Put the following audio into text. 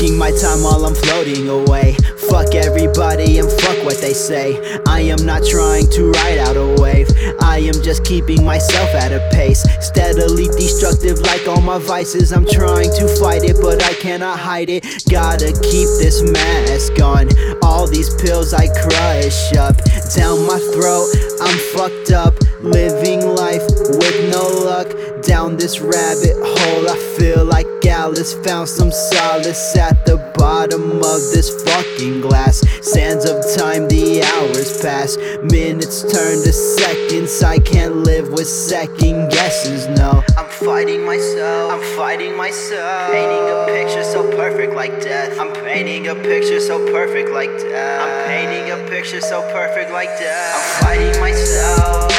taking my time while I'm floating away. Fuck everybody and fuck what they say. I am not trying to ride out a wave. I am just keeping myself at a pace. Steadily destructive like all my vices. I'm trying to fight it, but I cannot hide it. Gotta keep this mask on. All these pills I crush up down my throat. I'm fucked up, living life with no luck. Down this rabbit hole, like Alice found some solace at the bottom of this fucking glass. Sands of time, the hours pass, minutes turn to seconds. I can't live with second guesses, no. I'm fighting myself, I'm fighting myself. Painting a picture so perfect like death. I'm painting a picture so perfect like death. I'm painting a picture so perfect like death. I'm fighting myself.